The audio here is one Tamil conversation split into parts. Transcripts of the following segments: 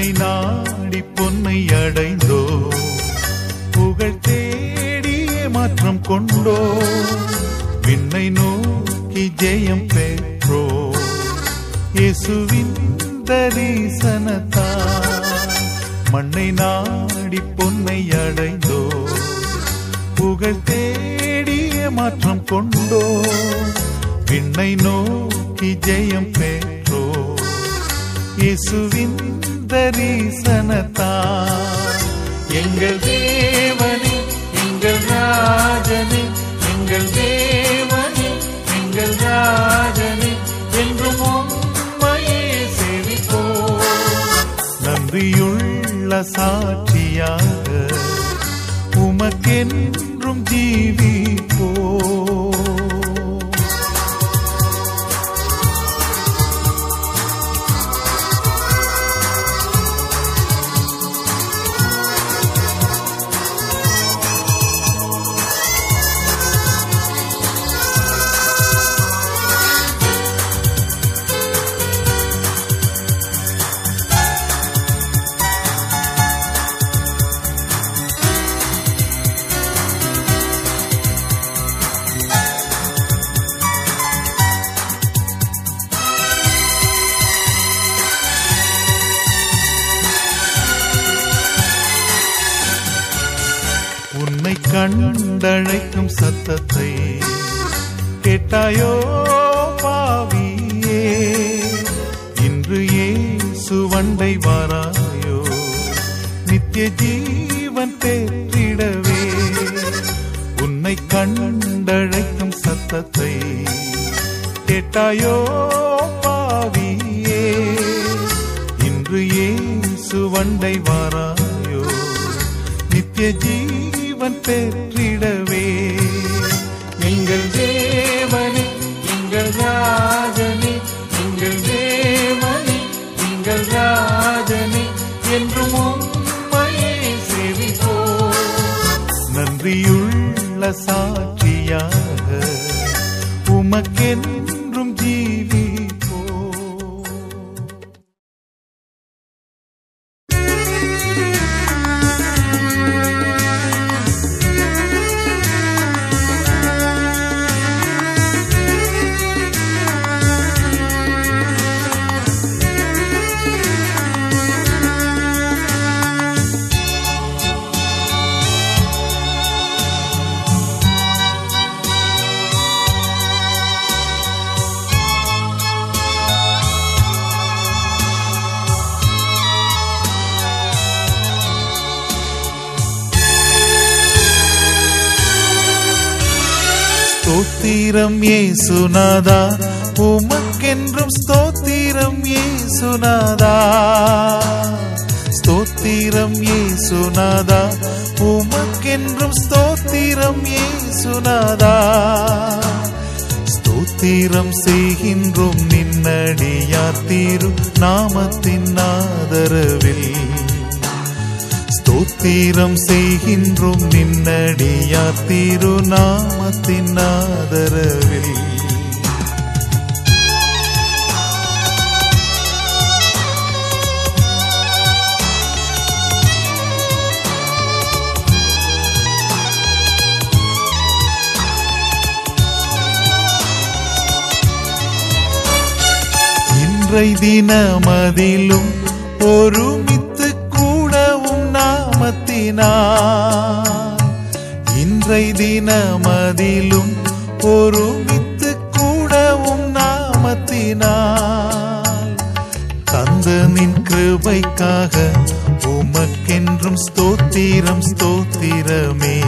உன்னை நாடி பொன்னை அடைந்தோ புகழ் தேடி மாற்றம் கொண்டோ விண்ணை நோக்கி ஜெயம் பெற்றோ இயேசுவின் தரிசனத்தா மண்ணை நாடி பொன்னை அடைந்தோ புகழ் தேடிய மாற்றம் கொண்டோ விண்ணை நோக்கி ஜெயம் பெற்றோ இயேசுவின் தரிசனத்தா எங்கள் தேவனே எங்கள் ராஜனே எங்கள் தேவனே எங்கள் ராஜனே என்றும் உண்மையே சேவிப்போ நன்றியுள்ள சாட்சியாக உமக்கென்றும் ஜீவிப்போ ஏசுநாதா உமக்கென்றும் ஸ்தோத்திரம் ஏசுநாதா. ஸ்தோத்திரம் செய்கின்றோம் நின்னடியார் தீரும் நாமத்தின் ஆதரவில். ஸ்தோத்திரம் செய்கின்றோம் நின்னடியார் திருநாமத்தின் ஆதரவில். இன்றை தினமதிலும் ஒருமித்து கூடவும் நாமத்தினார் இன்றை தினமதிலும் ஒருமித்து கூடவும் நாமத்தினார் தந்த நின் கிருபைக்காக உமக்கென்றும் ஸ்தோத்திரம் ஸ்தோத்திரமே.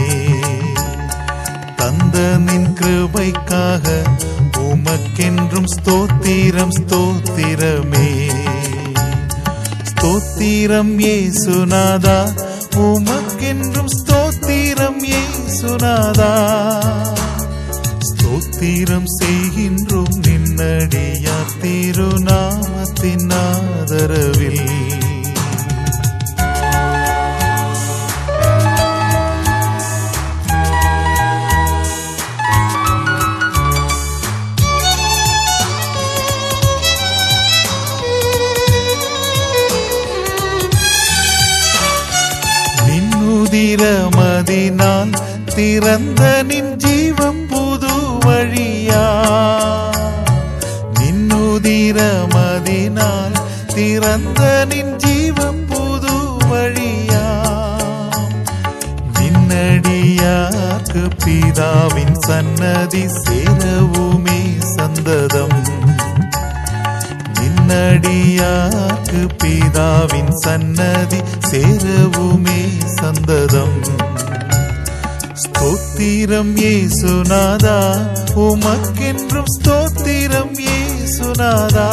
தந்த நின் கிருபைக்காக உமக்கென்றும் ஸ்தோத்திரம் ஸ்தோத்திரமே. ஸ்தோத்திரம் ஏசுநாதா உமக்கென்றும் ஸ்தோத்திரம் ஏசுநாதா ஸ்தோத்திரம் செய்கின்றோம் நின்னடியா திருநாமத்தின் ஆதரவில். திறமதினால் திறந்த நின் ஜீவம் புது வழியா? நின்னுதிரமதினால் திறந்த நின் ஜீவம் புது வழியா? நின்னடியாக்கு பிதாவின் சன்னதி சேரவுமே சந்ததம். நின்னடியாக்கு பிதாவின் சன்னதி சேரவுமே சந்ததம். ஸ்தோத்திரம் ஏசுநாதா உமக்கென்றும் ஸ்தோத்திரம் ஏசுநாதா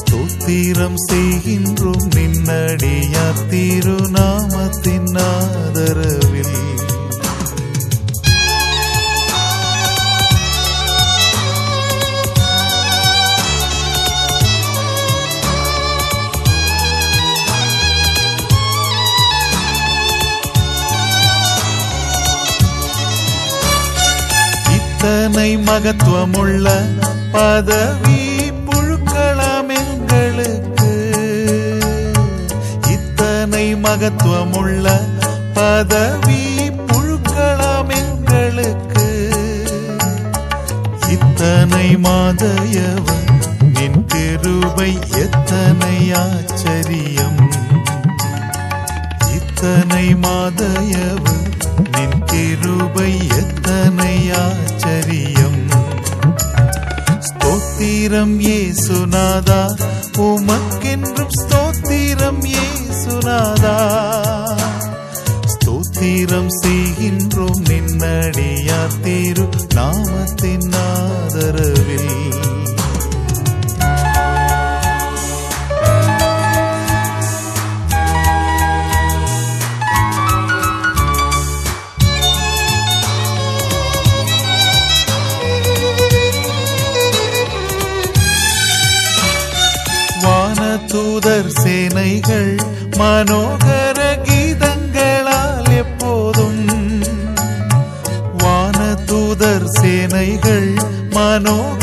ஸ்தோத்திரம் செய்கின்றோம் நின்னடியா திருநாமத்தின் ஆதரவு. இத்தனை மகத்துவமுள்ள பதவி புழுக்கலாம் எங்களுக்கு. இத்தனை மகத்துவமுள்ள பதவி புழுக்கலாம் எங்களுக்கு. இத்தனை மாதையவன் நின் கிருபை எத்தனை ஆச்சரியம். இத்தனை மாதையவன் நின் கிருபை எத்தனை ஸ்தோத்திரம் ஏசுநாதா. உமக்கென்றும் ஸ்தோத்திரம் ஏசுநாதா. ஸ்தோத்திரம் செய்கின்றோம் நின்னடியா தீரு நாமத்தின் ஆதரவில். മനോഹര ഗീതങ്ങളാൽ എപ്പോതും വാനദൂതർ സേനകൾ മനോഹര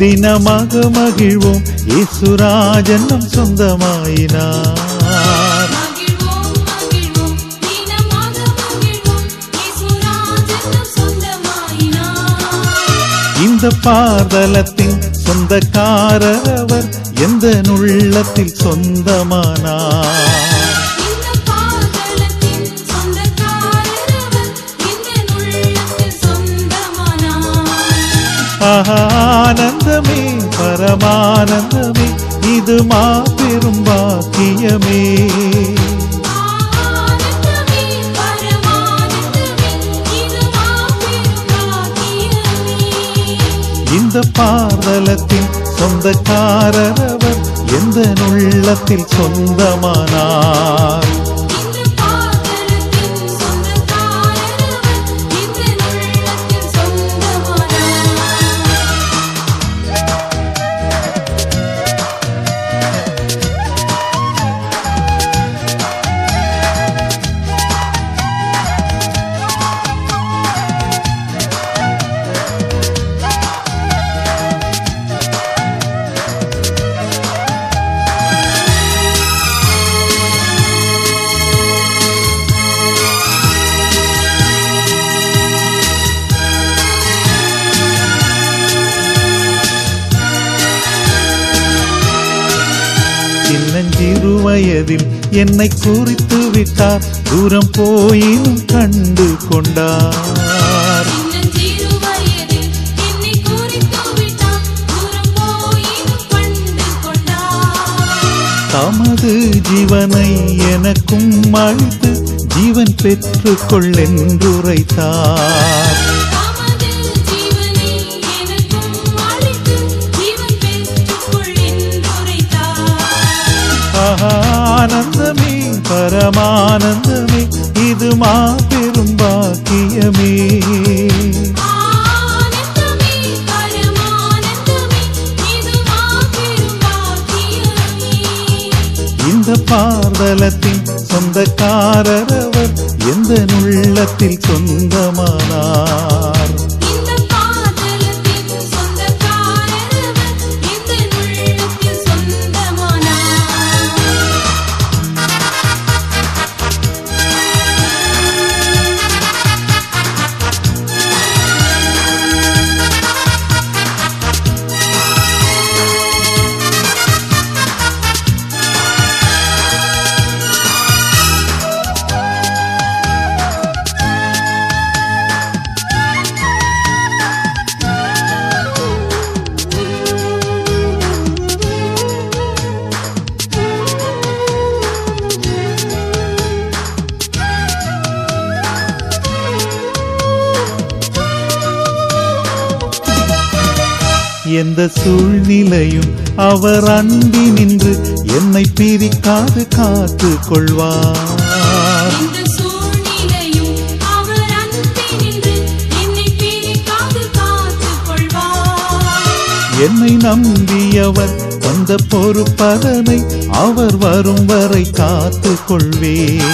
தினமாக மகிழ்வோம். இயேசுராஜன் நம் சொந்தமாயினார். இந்த பார்தலத்தின் சொந்தக்காரர் அவர் எந்த உள்ளத்தில் சொந்தமானார். ஆனந்தமே பரமானந்தமே இது மாபெரும் பாக்கியமே. இந்த பார்தலத்தின் சொந்தக்காரர் அவர் எந்த உள்ளத்தில் சொந்தமானார்? வயதில் என்னை குறித்து விட்டார். தூரம் போயினும் கண்டு கொண்டார். தமது ஜீவனை எனக்கும் அளித்து ஜீவன் பெற்றுக் கொள்ளென்றுரைத்தார் பரமானந்தமே இது மாபெரும் பாக்கியமே. இந்த பார்தலத்தின் சொந்தக்காரர் அவர் எந்த உள்ளத்தில் சொந்தமானார்? எந்த சூழ்நிலையும் அவர் அண்டி நின்று என்னை பிரிக்காது காத்து கொள்வார் என்னை நம்பியவர் வந்த பொறுப்பதனை அவர் வரும் வரை காத்து கொள்வேன்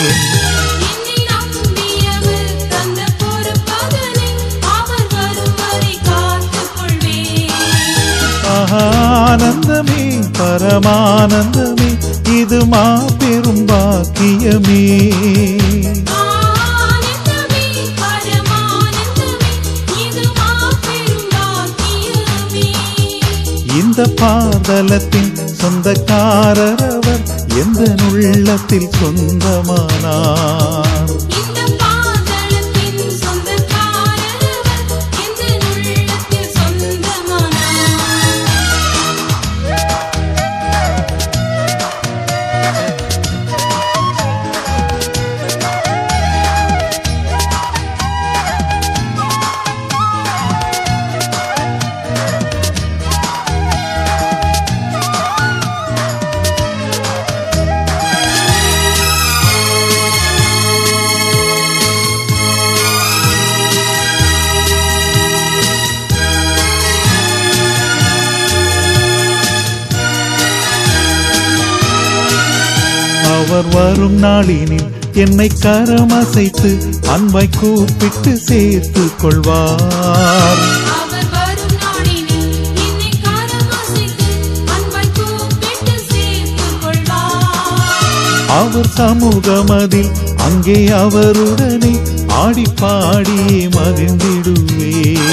ஆனந்தமே பரமானந்தமே இது இது மாபெரும் பாக்கியமே. இந்த பாதலத்தின் சொந்தக்காரர் அவர் எந்த உள்ளத்தில் சொந்தமானார்? அவர் வரும் நாளினில் என்னை கரமசைத்து அன்பாய் கூப்பிட்டு சேர்த்து கொள்வார். அவர் சமூகமதில் அங்கே அவருடனே ஆடி பாடியே மகிழ்ந்திடுவேன்.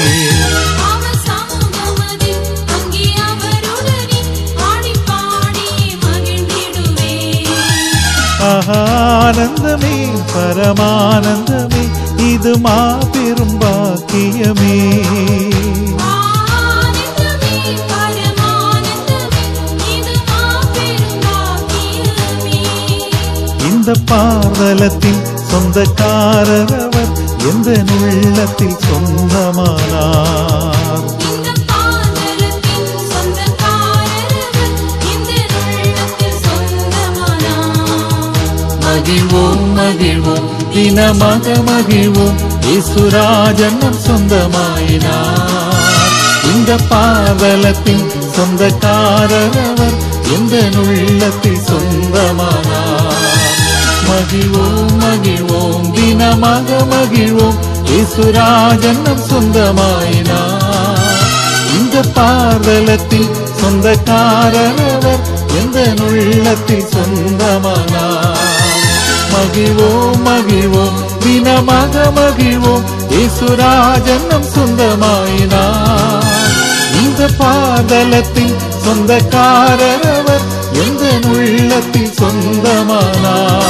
ஆனந்தமே பரமானந்தமே இது மாபெரும் பாக்கியமே. இந்த பாதலத்தின் சொந்தக்காரர் அவர் எந்த உள்ளத்தில் சொந்தமானார்? மகிழ்வோம் மகிழ்வோம். தினமாக மகிழ்வோம். இசுராஜன் சொந்தமாயினார். இந்த பாவலத்தின் சொந்தக்காரர் அவர் இந்த உள்ளத்தில் சொந்தமானார். மகிழ்வோம் மகிழ்வோம். தினமாக மகிழ்வோம். இசுராஜன் சொந்தமாயினார். இந்த பாதலத்தில் சொந்தக்காரர் அவர் எந்த உள்ளத்தில் சொந்தமானார். மகிழ்வோம் மகிழ்வோம். தினமாக மகிழ்வோம். ஈசுராஜன் சொந்தமாயினார். இந்த பாதலத்தில் சொந்தக்காரர் அவர் எந்த உள்ளத்தில் சொந்தமானார்?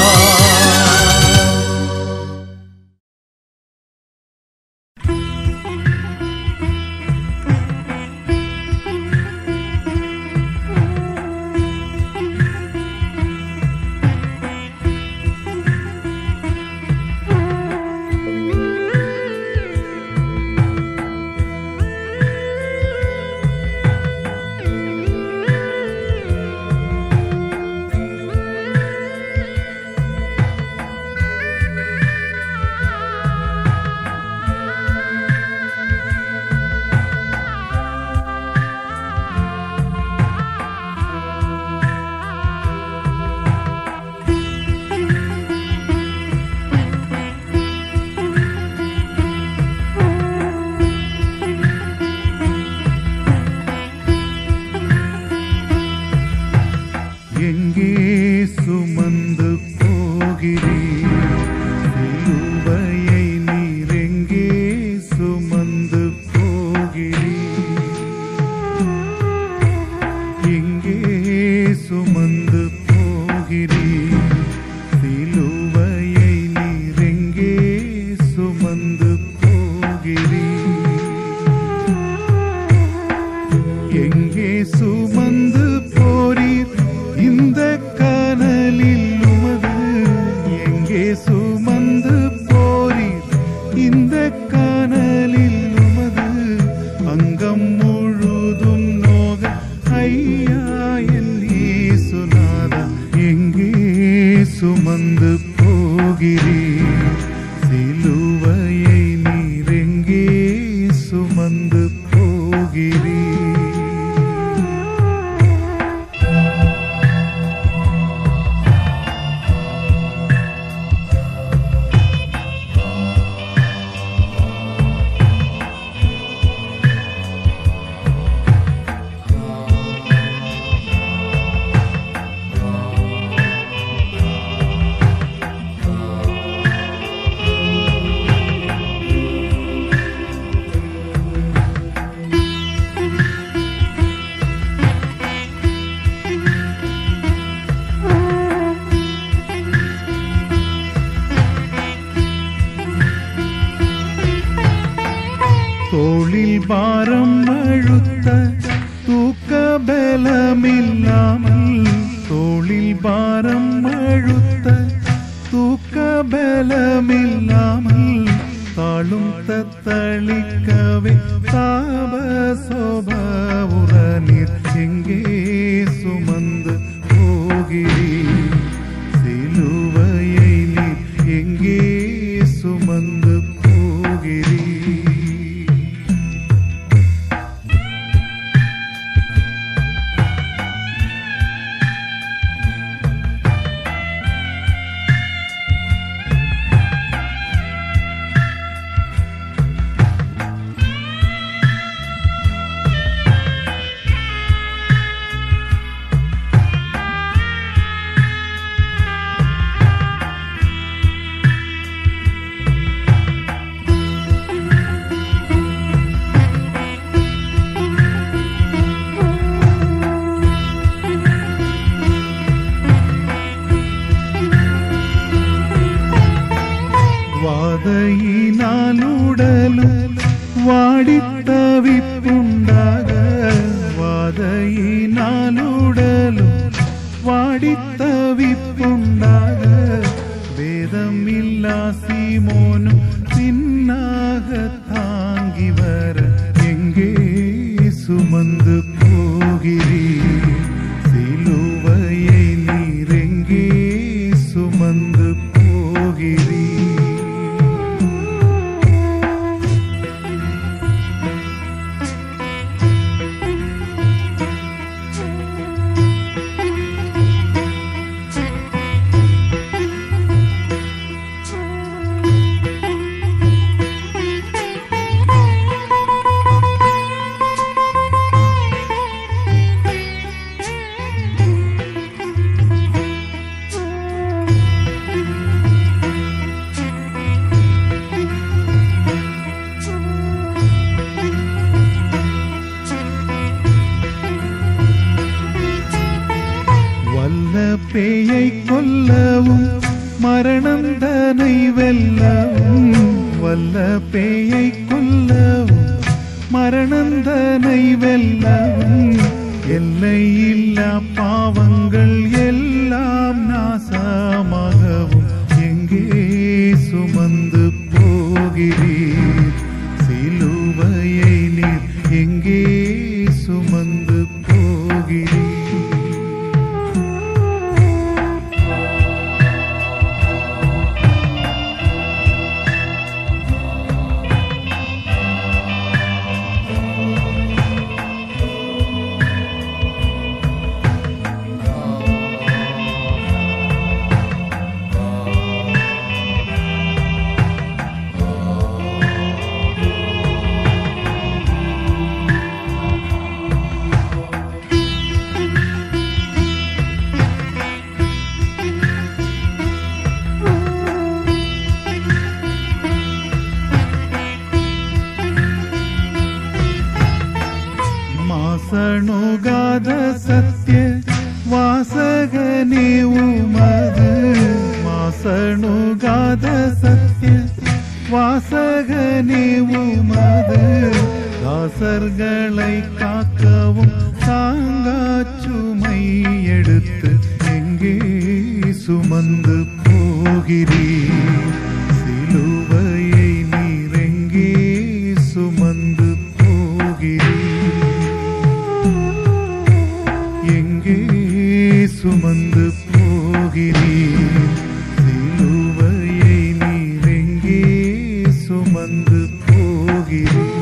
You.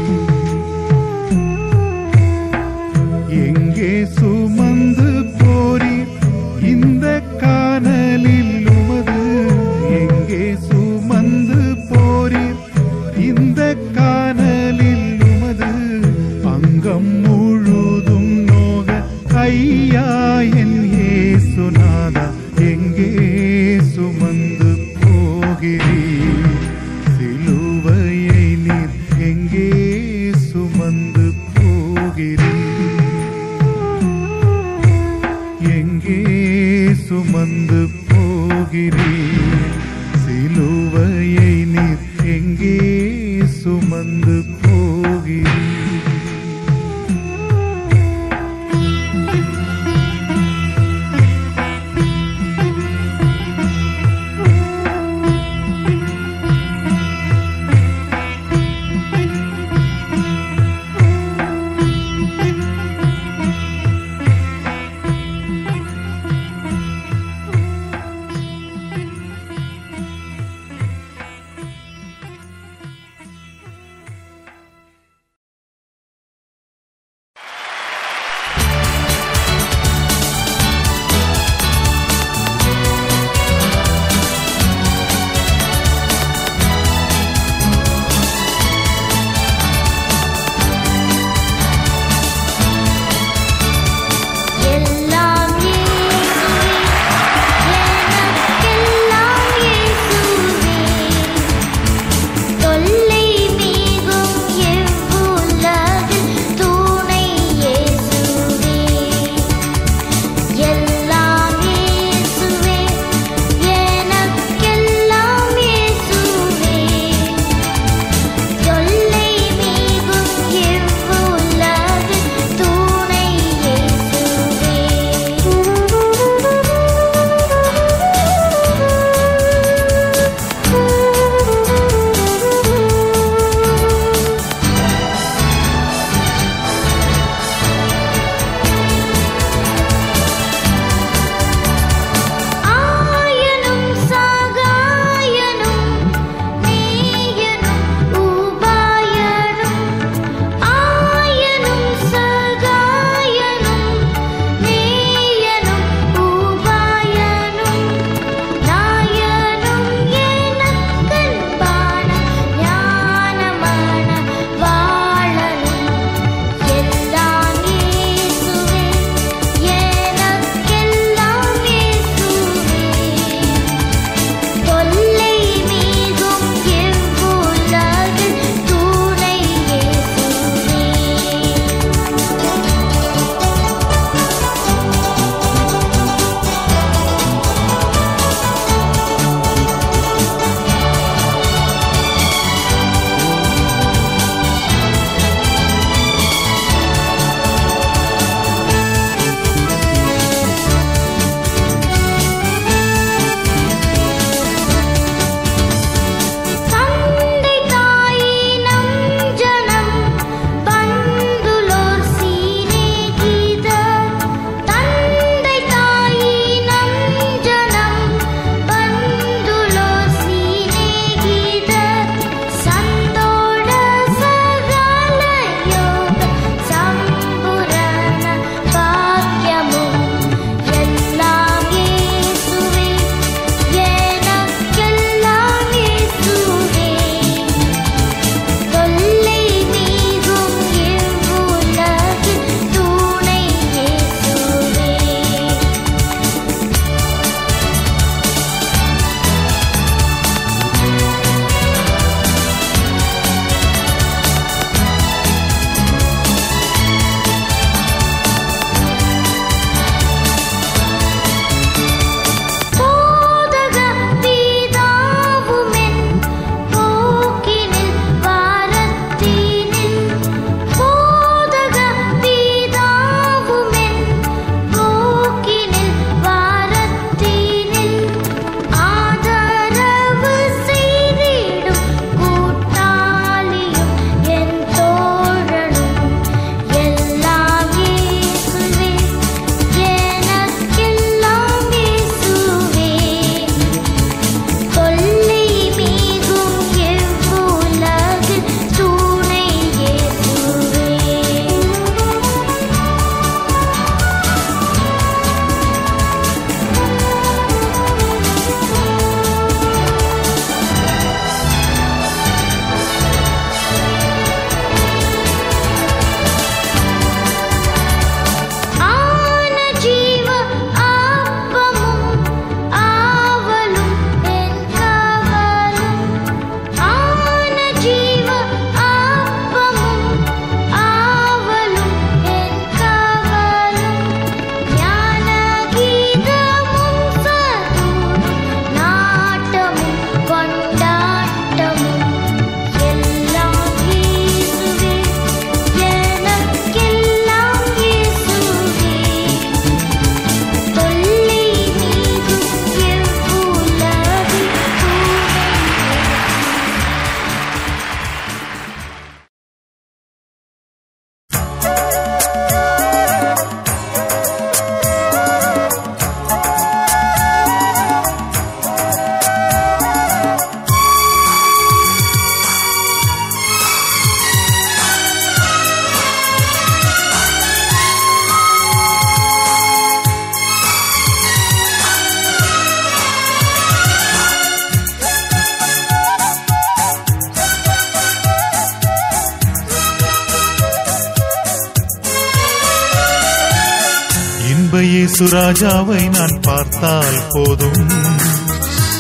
ராஜாவை நான் பார்த்தால் போதும்.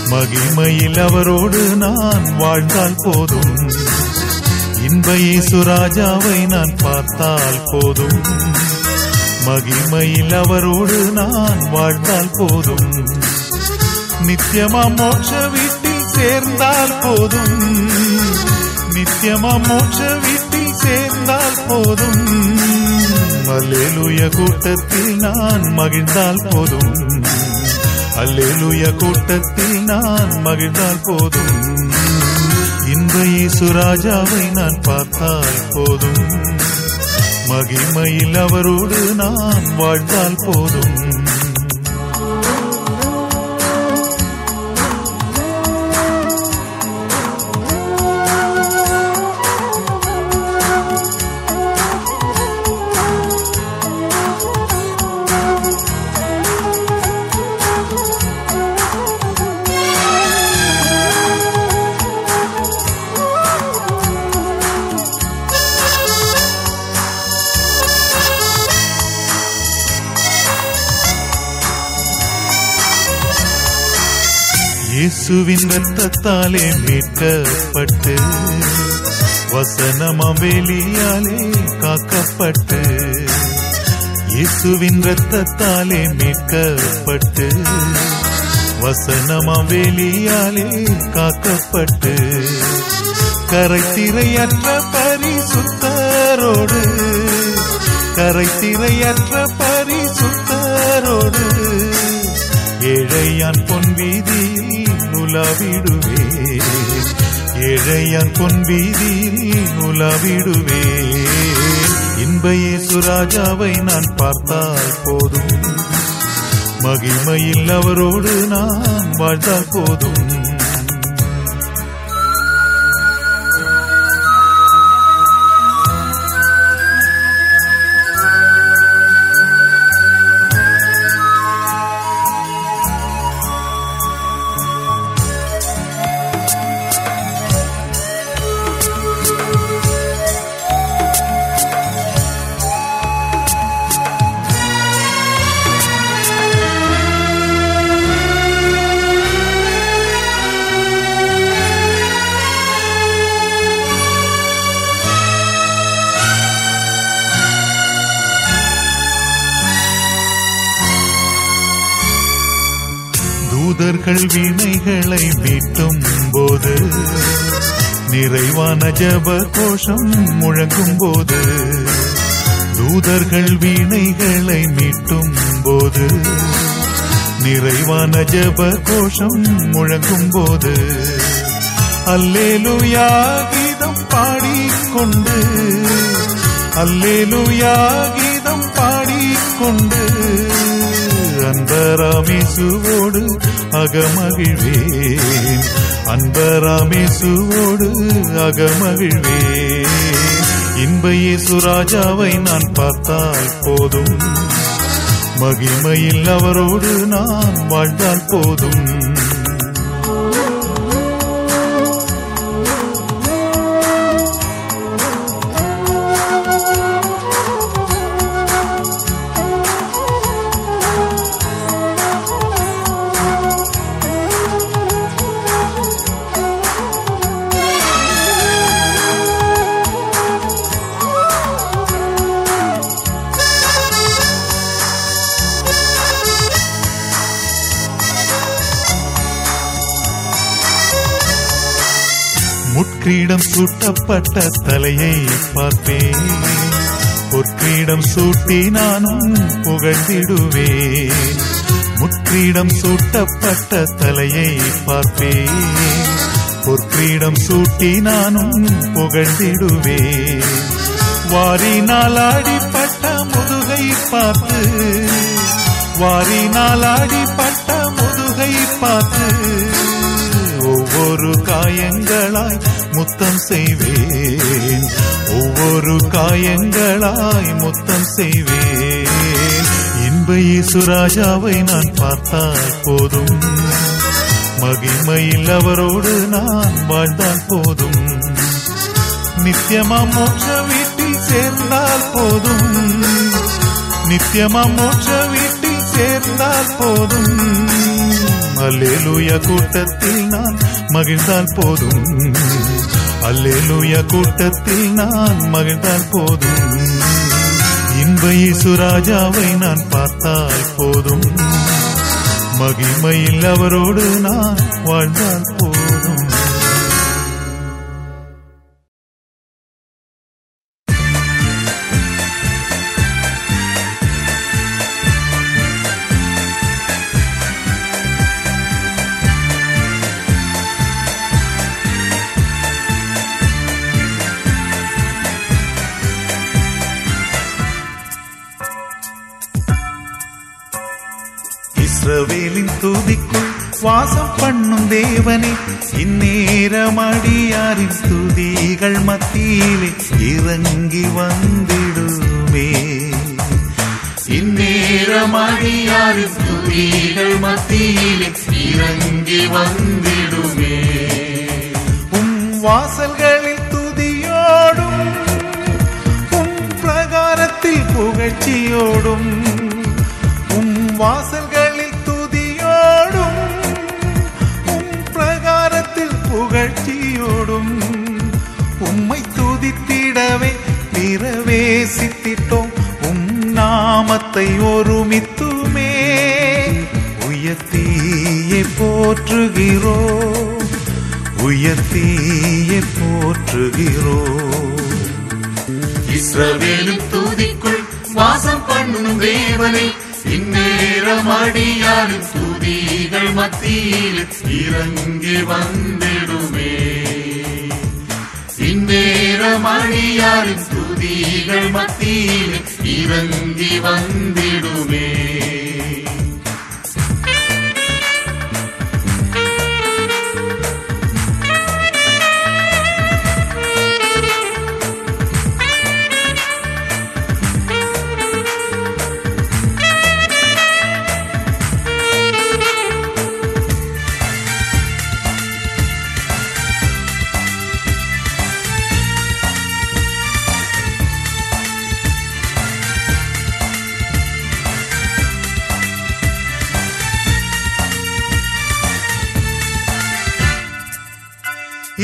மகிமையில் அவரோடு நான் வாழ்ந்தால் போதும். இன்ப ராஜாவை நான் பார்த்தால் போதும். மகிமையில் அவரோடு நான் வாழ்ந்தால் போதும். நித்தியமா மோட்ச வீட்டில் சேர்ந்தால் போதும். நித்தியமா மோட்ச வீட்டில் சேர்ந்தால் போதும். அல்லேலுய கூட்டத்தில் நான் மகிழ்ந்தால் போதும். அல்லேலுய கூட்டத்தில் நான் மகிழ்ந்தால் போதும். இன்ப இயேசு ராஜாவை நான் பார்த்தால் போதும். மகிமையில் அவரோடு நான் வாழ்ந்தால் போதும். இயேசுவின் ரத்தத்தாலே மீட்கப்பட்டு வசனமா வேலியாலே காக்கப்பட்டு இயேசுவின் ரத்தத்தாலே மீட்கப்பட்டு வசனமா வேலியாலே காக்கப்பட்டு கரைத்திரையற்ற பரிசுத்தரோடு கரைத்திரையற்ற பரிசுத்தரோடு ஏழையான் பொன் வீதியில் உலாவிடுவே ஏழையான் பொன் வீதியில் உலாவிடுவே இன்ப இயேசு நான் பார்த்தால் போதும். மகிமையில் அவரோடு நான் வாழ்ந்தால் போதும். ஜப கோஷம் முழங்கும் போது தூதர்கள் வீணைகளை மீட்டும் போது நிறைவான ஜப கோஷம் முழங்கும் போது அல்லேலுயா கீதம் பாடிக்கொண்டு அல்லேலுயா கீதம் பாடிக்கொண்டு அந்த ராமேசுவோடு அகமகிழ்வேன். அன்பராமேசுவோடு அகமகிழ்வே இன்ப இயேசு நான் பார்த்தால் போதும். மகிமையில் அவரோடு நான் வாழ்ந்தால் போதும். முட்கிரீடம் சூட்டப்பட்ட தலையை பார்ப்பேன் பொற்கிரீடம் சூட்டி நானும் புகழ்ந்திடுவேன். முற்கிரீடம் சூட்டப்பட்ட தலையை பார்ப்பேன் பொற்கிரீடம் சூட்டி நானும் புகழ்ந்திடுவேன். வாரினால் ஆடிப்பட்ட முதுகை பார்த்து வாரினால் ஆடிப்பட்ட முதுகை பார்த்து ஒவ்வொரு காயங்களாய் முத்தம் செய்வேன். ஒவ்வொரு காயங்களாய் முத்தம் செய்வேன். இன்ப இசுராஜாவை நான் பார்த்தால் போதும். மகிமையில் அவரோடு நான் வாழ்ந்தால் போதும். நித்தியமா மோட்ச வீட்டில் சேர்ந்தால் போதும். நித்தியமா மோட்ச வீட்டில் சேர்ந்தால் போதும். அல்லேலூயா கூட்டத்தில் நான் மகிழ்ந்தால் போதும். அல்லேலூய கூட்டத்தில் நான் மகிழ்ந்தால் போதும். இன்ப இசுராஜாவை நான் பார்த்தால் போதும். மகிமையில் அவரோடு நான் வாழ்ந்தால் வாசம் பண்ணும் தேவனே இந்நேரம் அடியாரின் துதிகள் மத்தியிலே இறங்கி வந்திடுமே. இந்நேரம் அடியாரின் துதிகள் மத்தியிலே இறங்கி வந்திடுமே. உம் வாசல்களில் துதியோடும் உம் பிரகாரத்தில் புகழ்ச்சியோடும் உம் வாசல் புகழ்ச்சியோடும் உம்மை துதித்திடவே பிரவேசித்திட்டோம். உம் நாமத்தை ஒருமித்துமே உயர்த்தியே போற்றுகிறோ. உயர்த்தியே போற்றுகிறோ. இஸ்ரவேலின் தூதிக்குள் வாசம் பண்ணும் தேவனை இந்நேரம் துதிகள் மத்தியில் இறங்கி வந்திடுமே. இந்நேரம் அடியாரின் துதிகள் மத்தியில் இறங்கி வந்திடும்.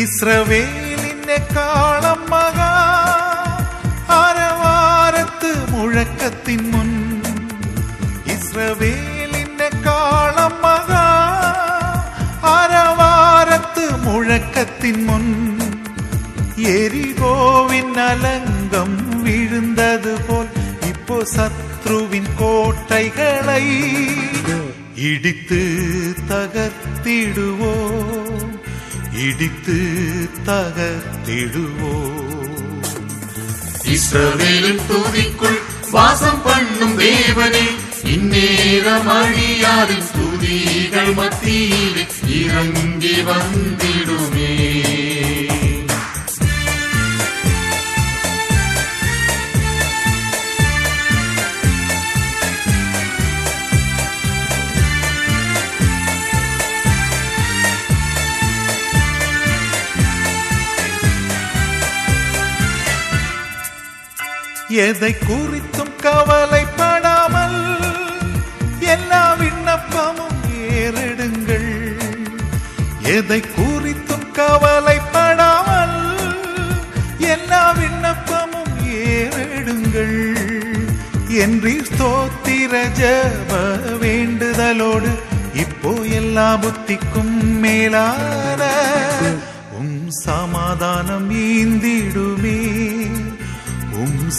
ഇസ്രവേലിന്റെ കാളം മകാ അരവാരത്ത് മുഴക്കത്തിൻ മുൻ ഇസ്രവേലിന്റെ കാളം മകാ അരവാരത്ത് മുഴക്കത്തിൻ മുൻ എരികോവിൻ അലങ്കം വീഴുന്നത് പോൽ ഇപ്പോ ശത്രുവിൻ കോട്ടൈകളை ഇടിത്ത് இடித்து தகத்திடுவோ இஸ்ரவேலின் தூதிக்குள் வாசம் பண்ணும் தேவனே இந்நேரம் அழியாரின் துதிகள் மத்தியில் இறங்கி வந்த எதை குறித்தும் கவலைப்படாமல் எல்லா விண்ணப்பமும் ஏறெடுங்கள். எதை குறித்தும் கவலைப்படாமல் எல்லா விண்ணப்பமும் ஏறெடுங்கள். என்று ஸ்தோத்திர ஜப வேண்டுதலோடு இப்போ எல்லா புத்திக்கும் மேலான உம் சமாதானம் ஈந்திடுமே.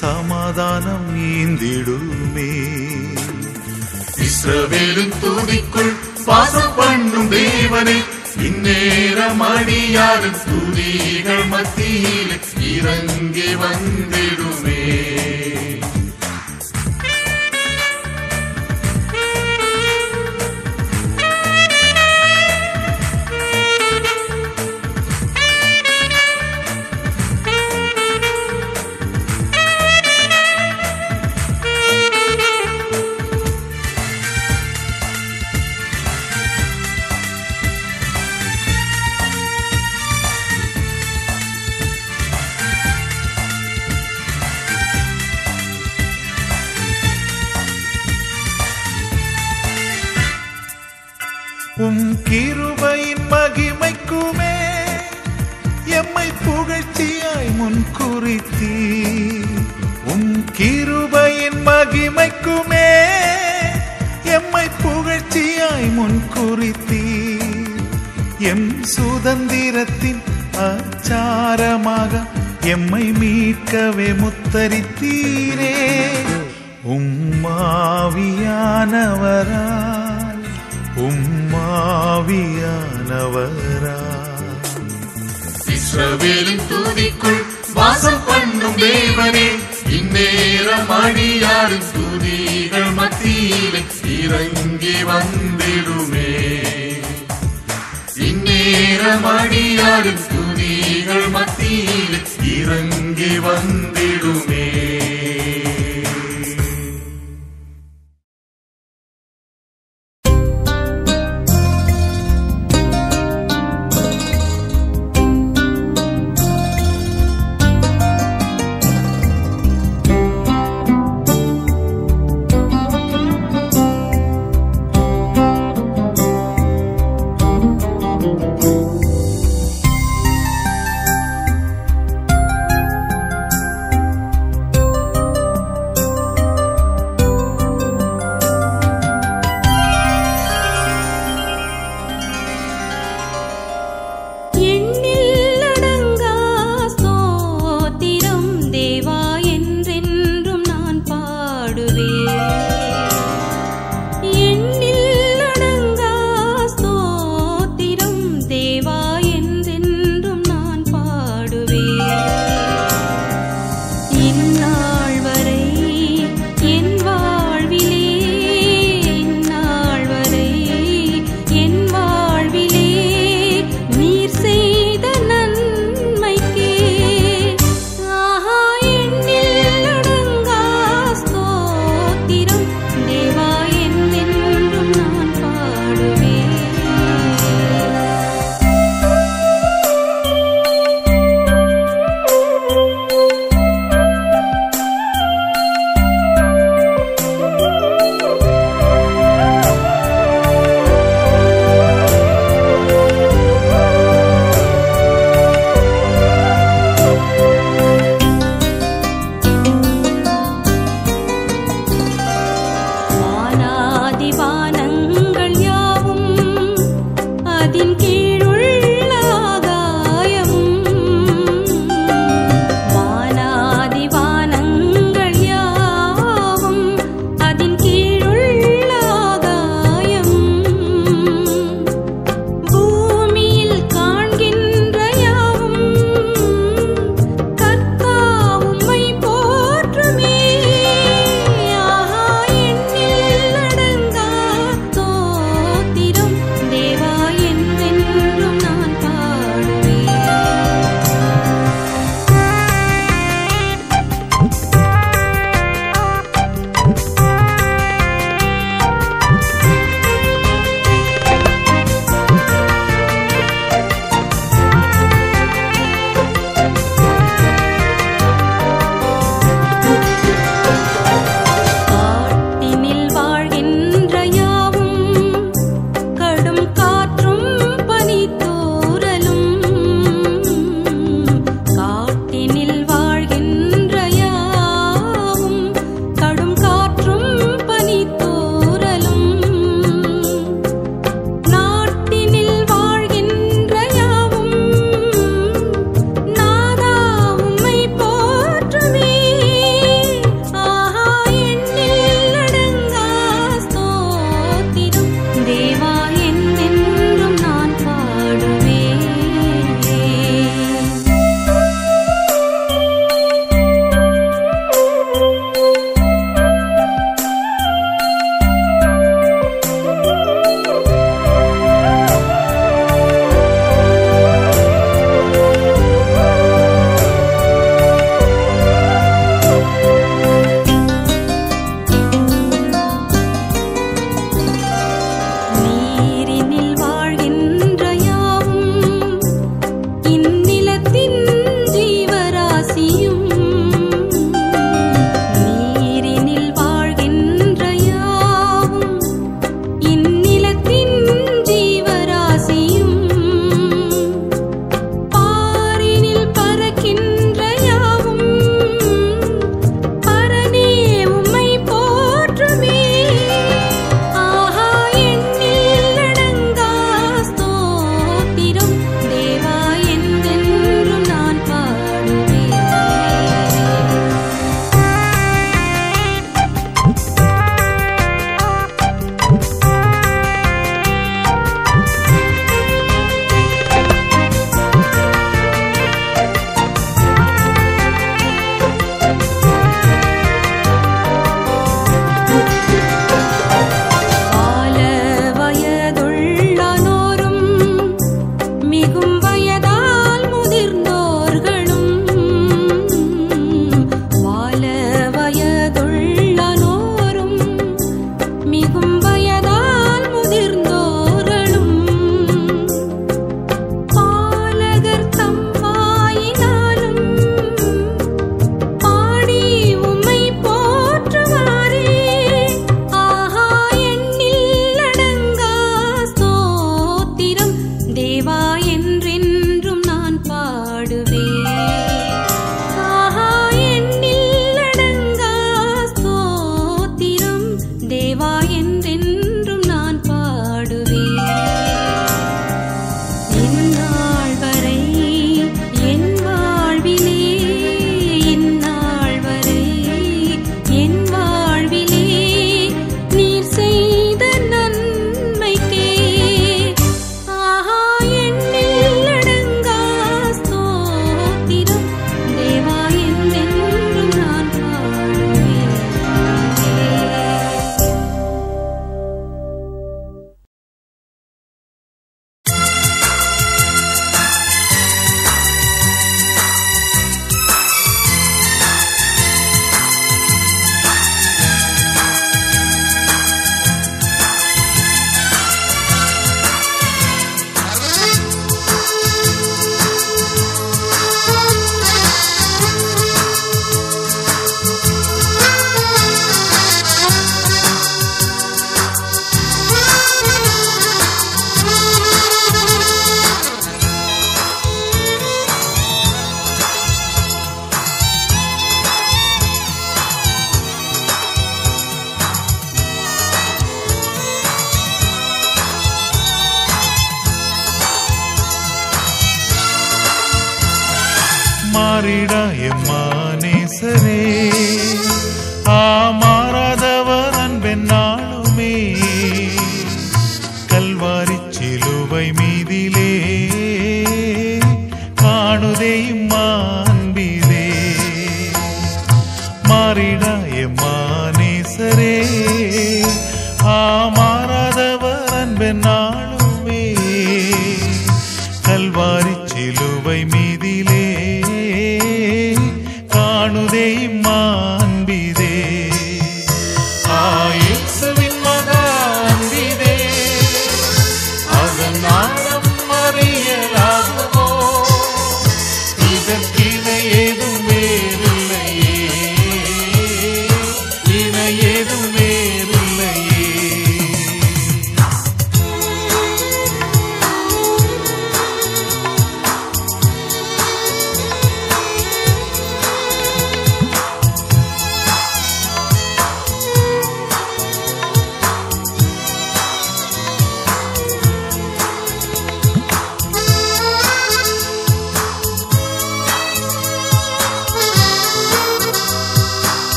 சமாதானம் நீந்திடுமே. இஸ்ரவேலும் தூதிக்குள் வாசம் பண்ணும் தேவனே இந்நேரம் அடியாரின் துதிகள் மத்தியில் இறங்கி வந்திடும். முன்குறித்தீ உன் கிருபையின் மகிமைக்குமே எம்மை புகழ்ச்சியாய் முன் குறித்தி எம் சுதந்திரத்தின் அச்சாரமாக எம்மை மீட்கவே முத்தரித்தீரே. உம்மாவியானவரால் உம்மாவியானவரால் இஸ்ரவேலின் தூதிக்குள் வாசம் பண்ணும் தேவனே இந்நேரம் அடியாரின் துதிகள் மத்தியிலே இறங்கி வந்திடுமே. இந்நேரம் அடியாரின் துதிகள் மத்தியிலே இறங்கி வந்திடுமே.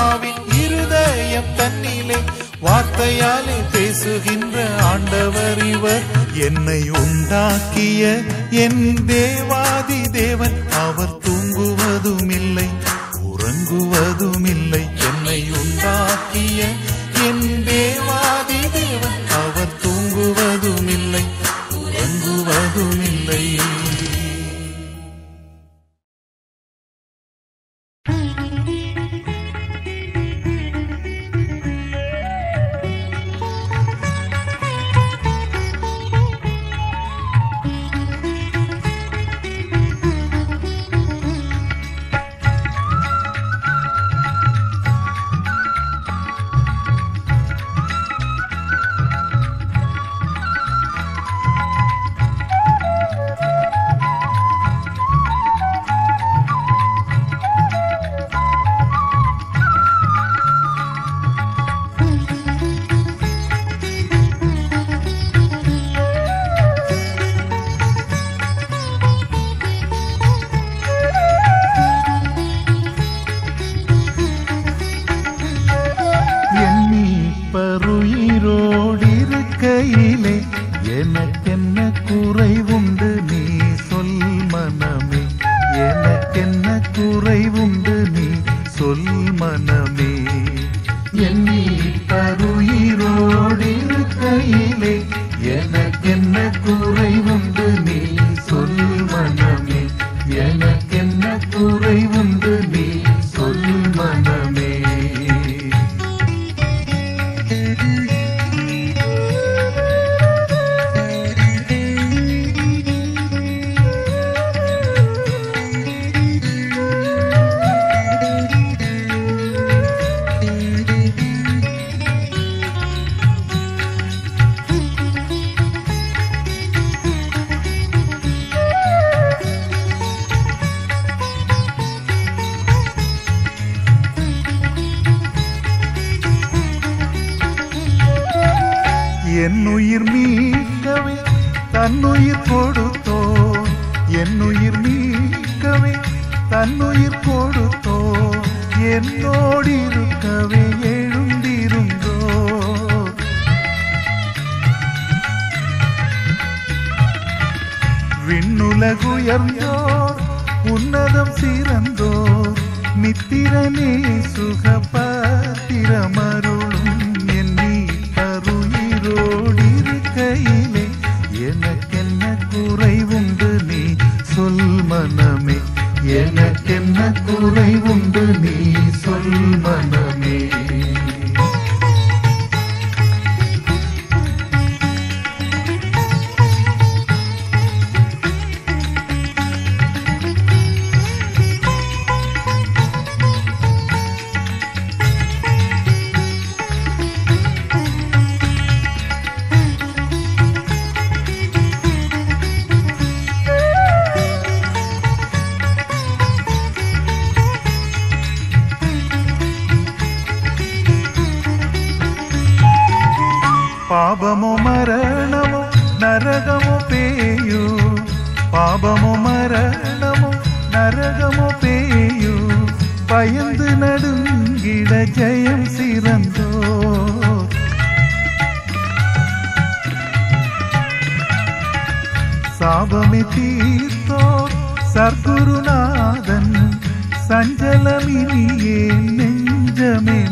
ஆத்மாவின் இருதயம் தன்னிலே வார்த்தையாலே பேசுகின்ற ஆண்டவர் இவர். என்னை உண்டாக்கிய என் தேவாதி தேவன் அவர் தூங்குவதும் இல்லை உறங்குவதும் இல்லை என்னை உண்டாக்கிய ஜெயம் சிறந்தோ? சாபமே தீர்த்தோ? சர்க்குருநாதன் சஞ்சலமினியே நெஞ்சமே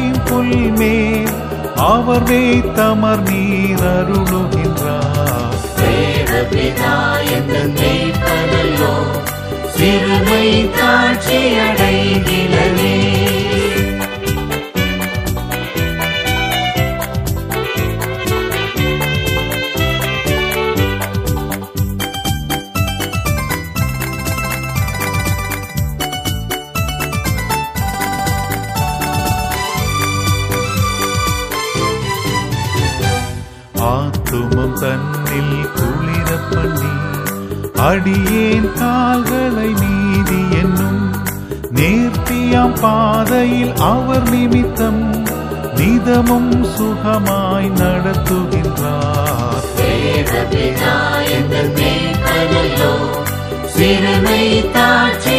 என்னை பைம்புல் மேல் அவர் வைத்தமர் நீர் அருளுகின்றார். சிறுமை தாட்சி அடியேன் கால்களை நீதி என்னும் நேர்த்தியாம் பாதையில் அவர் நிமித்தம் நிதமும் சுகமாய் நடத்துகின்றார். சிறுமை தாட்சி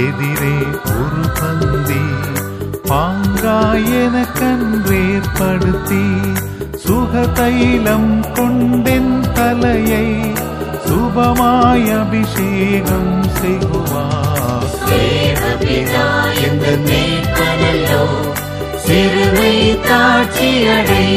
எதிரே ஒரு பந்தி. பாங்காயனக்கன்றேற்படுத்தி சுகதைலம் கொண்டென் தலையை சுபமாய் அபிஷேகம் செய்வார் சிறுவை காட்சியடை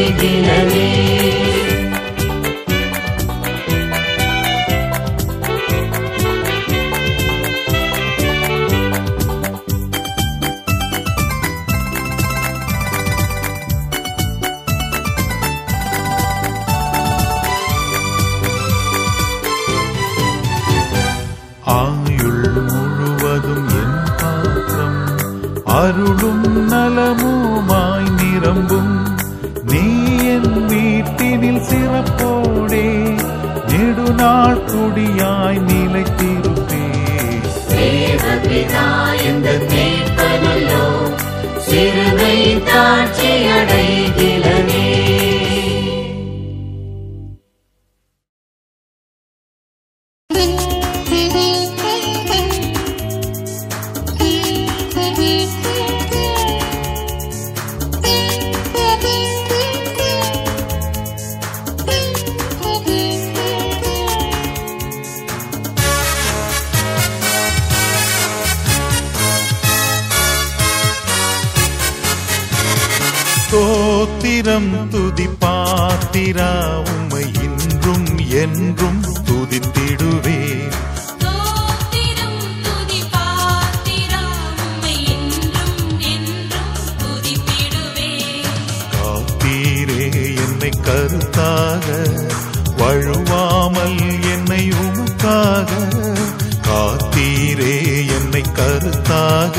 காத்தீரே என்னை கருத்தாக.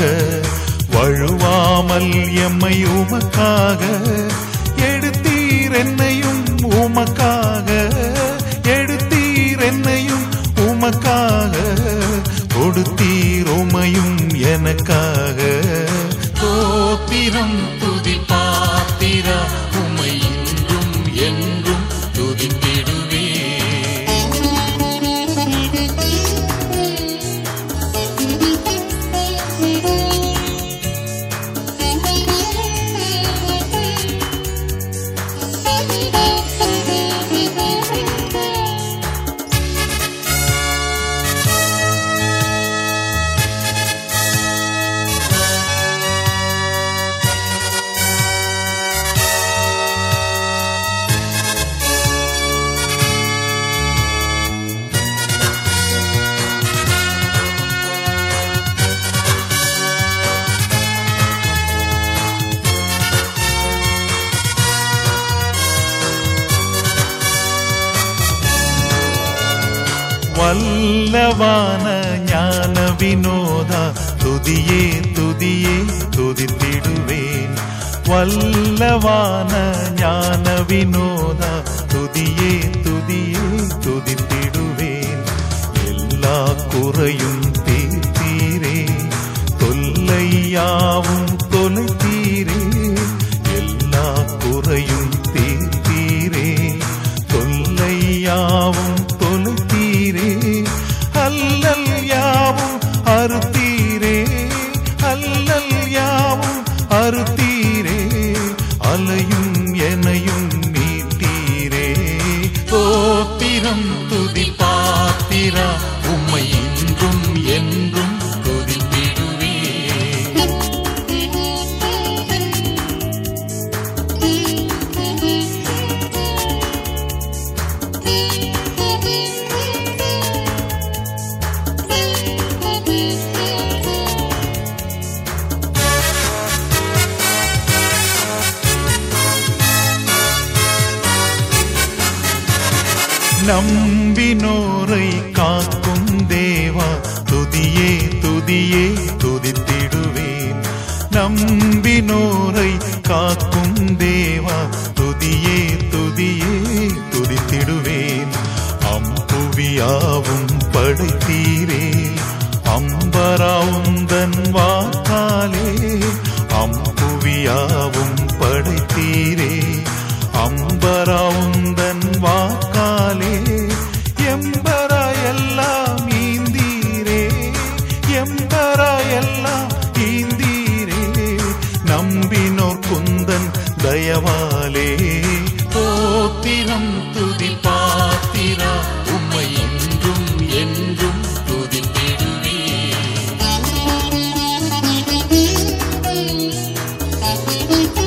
வழுவாமல் எம்மை உமக்காக. எடுத்தீர் என்னையும் உமக்காக. எடுத்தீர் என்னையும் உமக்காக. கொடுத்தீர் உமையும் எனக்காக. தோத்திரம் துதிப்பா துதியே துதியே துதித்திடுவேன். வல்லவான ஞான வினோதா துதியே Música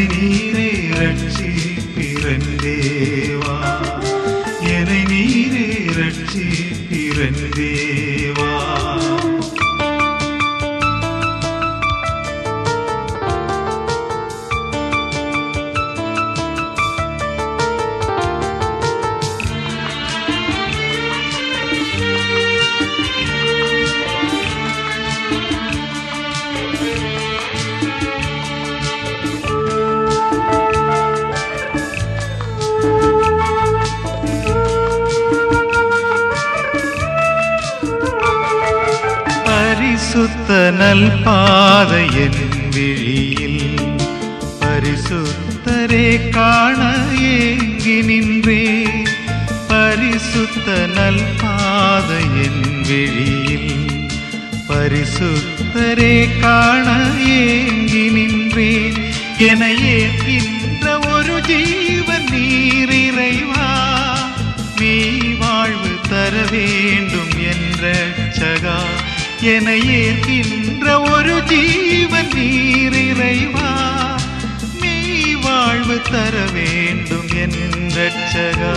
என்னை நீரே ரட்சிப்பிரந்தேவா என்னை நீரே ரட்சிப்பிரந்தே பாதை என் விழியில் பரிசுத்தரே காண ஏங்கி நின்றே. பரிசுத்த நல் பாதை என் விழியில் பரிசுத்தரே காண ஏங்கி நின்றேன் என ஏற்கின்ற ஒரு ஜீவன் நீர் நீ வாழ்வு தர வேண்டும் என்ற சகா. என ஏற்கி தர வேண்டும் என் ரட்சகா